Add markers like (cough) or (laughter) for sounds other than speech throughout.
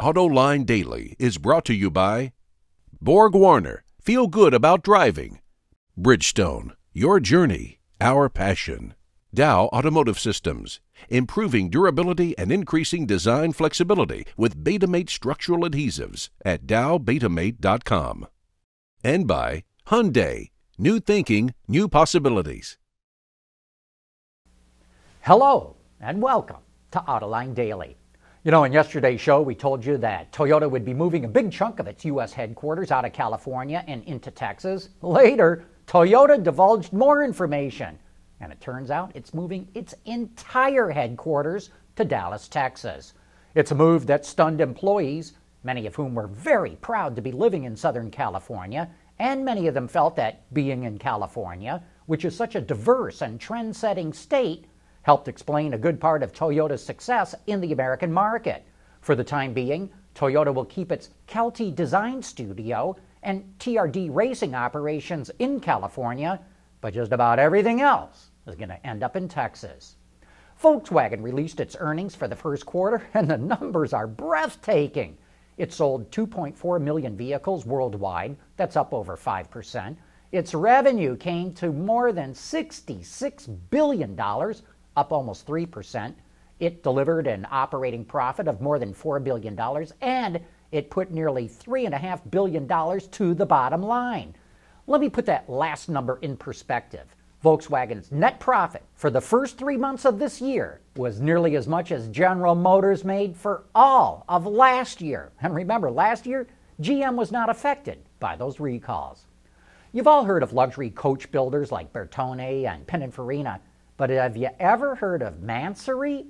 AutoLine Daily is brought to you by Borg Warner. Feel good about driving. Bridgestone. Your journey, our passion. Dow Automotive Systems. Improving durability and increasing design flexibility with Betamate structural adhesives at dowbetamate.com. And by Hyundai. New thinking, new possibilities. Hello and welcome to Autoline Daily. You know, in yesterday's show, we told you that Toyota would be moving a big chunk of its U.S. headquarters out of California and into Texas. Later, Toyota divulged more information, and it turns out it's moving its entire headquarters to Dallas, Texas. It's a move that stunned employees, many of whom were very proud to be living in Southern California, and many of them felt that being in California, which is such a diverse and trend setting state, helped explain a good part of Toyota's success in the American market. For the time being, Toyota will keep its Calty Design Studio and TRD racing operations in California, but just about everything else is going to end up in Texas. Volkswagen released its earnings for the first quarter, (laughs) and the numbers are breathtaking. It sold 2.4 million vehicles worldwide, that's up over 5%. Its revenue came to more than $66 billion, up almost 3%. It delivered an operating profit of more than $4 billion, and it put nearly $3.5 billion to the bottom line. Let me put that last number in perspective. Volkswagen's net profit for the first three months of this year was nearly as much as General Motors made for all of last year. And remember, last year, GM was not affected by those recalls. You've all heard of luxury coach builders like Bertone and Pininfarina but have you ever heard of Mansory?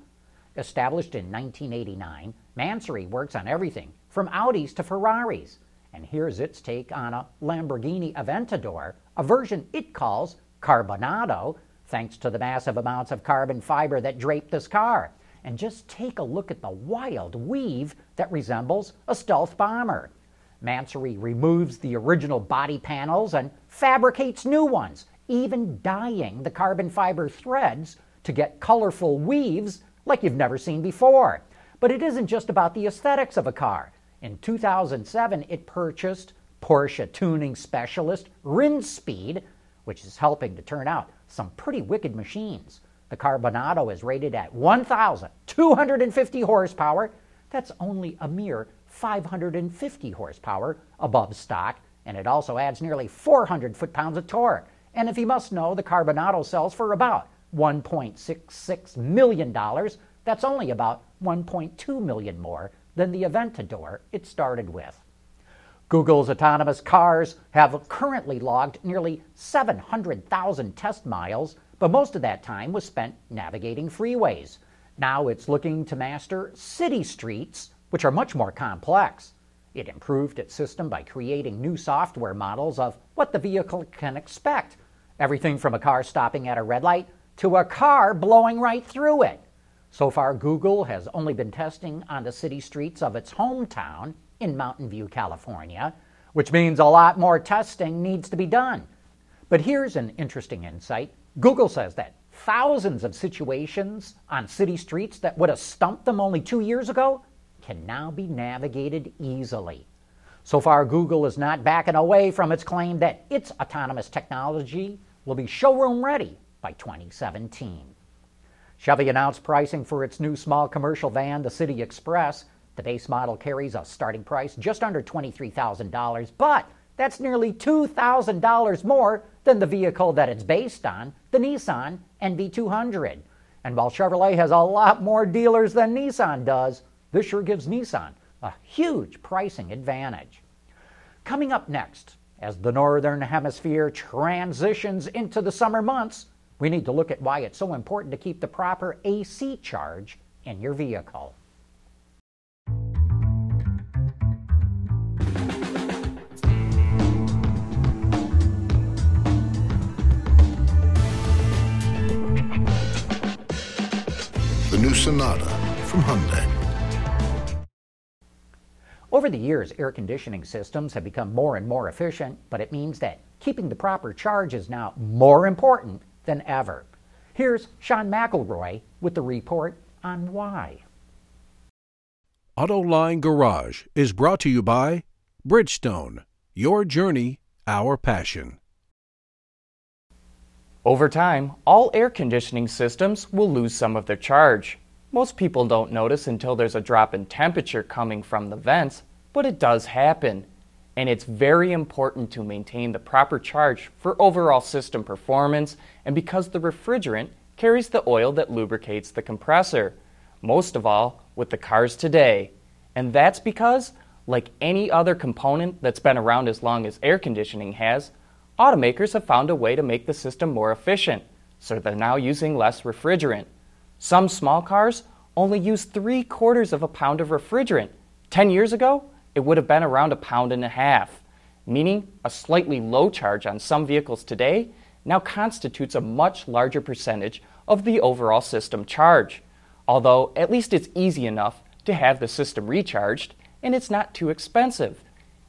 Established in 1989, Mansory works on everything from Audis to Ferraris. And here's its take on a Lamborghini Aventador, a version it calls Carbonado, thanks to the massive amounts of carbon fiber that drape this car. And just take a look at the wild weave that resembles a stealth bomber. Mansory removes the original body panels and fabricates new ones even dyeing the carbon fiber threads to get colorful weaves like you've never seen before. But it isn't just about the aesthetics of a car. In 2007, it purchased Porsche tuning specialist Rinspeed, which is helping to turn out some pretty wicked machines. The Carbonado is rated at 1,250 horsepower. That's only a mere 550 horsepower above stock, and it also adds nearly 400 foot pounds of torque. And if you must know, the Carbonado sells for about $1.66 million. That's only about 1.2 million more than the Aventador it started with. Google's autonomous cars have currently logged nearly 700,000 test miles, but most of that time was spent navigating freeways. Now it's looking to master city streets, which are much more complex. It improved its system by creating new software models of what the vehicle can expect Everything from a car stopping at a red light to a car blowing right through it. So far, Google has only been testing on the city streets of its hometown in Mountain View, California, which means a lot more testing needs to be done. But here's an interesting insight Google says that thousands of situations on city streets that would have stumped them only two years ago can now be navigated easily. So far, Google is not backing away from its claim that its autonomous technology will be showroom ready by 2017. Chevy announced pricing for its new small commercial van, the City Express. The base model carries a starting price just under $23,000, but that's nearly $2,000 more than the vehicle that it's based on, the Nissan NV200. And while Chevrolet has a lot more dealers than Nissan does, this sure gives Nissan a huge pricing advantage. Coming up next, as the Northern Hemisphere transitions into the summer months, we need to look at why it's so important to keep the proper AC charge in your vehicle. The new Sonata from Hyundai. Over the years, air conditioning systems have become more and more efficient, but it means that keeping the proper charge is now more important than ever. Here's Sean McElroy with the report on why. Autoline Garage is brought to you by Bridgestone. Your journey, our passion. Over time, all air conditioning systems will lose some of their charge. Most people don't notice until there's a drop in temperature coming from the vents, but it does happen. And it's very important to maintain the proper charge for overall system performance and because the refrigerant carries the oil that lubricates the compressor, most of all with the cars today. And that's because, like any other component that's been around as long as air conditioning has, automakers have found a way to make the system more efficient, so they're now using less refrigerant. Some small cars only use three quarters of a pound of refrigerant. Ten years ago, it would have been around a pound and a half, meaning a slightly low charge on some vehicles today now constitutes a much larger percentage of the overall system charge. Although, at least it's easy enough to have the system recharged and it's not too expensive.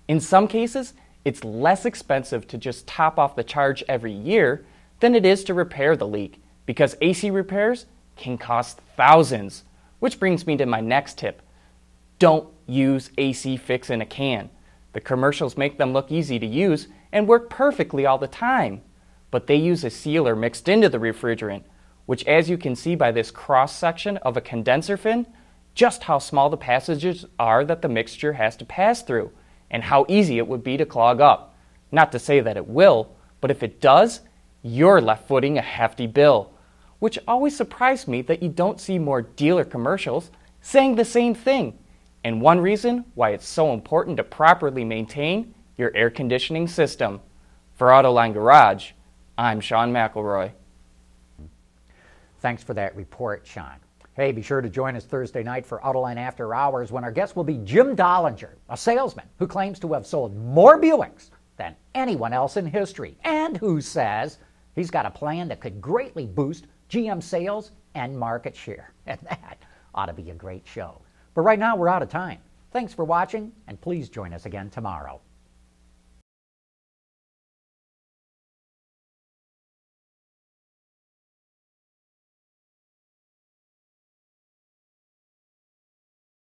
In some cases, it's less expensive to just top off the charge every year than it is to repair the leak because AC repairs can cost thousands. Which brings me to my next tip don't use AC fix in a can. The commercials make them look easy to use and work perfectly all the time, but they use a sealer mixed into the refrigerant, which, as you can see by this cross section of a condenser fin, just how small the passages are that the mixture has to pass through, and how easy it would be to clog up. Not to say that it will, but if it does, you're left footing a hefty bill. Which always surprised me that you don't see more dealer commercials saying the same thing, and one reason why it's so important to properly maintain your air conditioning system. For Autoline Garage, I'm Sean McElroy. Thanks for that report, Sean. Hey, be sure to join us Thursday night for Autoline After Hours when our guest will be Jim Dollinger, a salesman who claims to have sold more Buicks than anyone else in history and who says he's got a plan that could greatly boost GM sales and market share. (laughs) And that ought to be a great show. But right now, we're out of time. Thanks for watching, and please join us again tomorrow.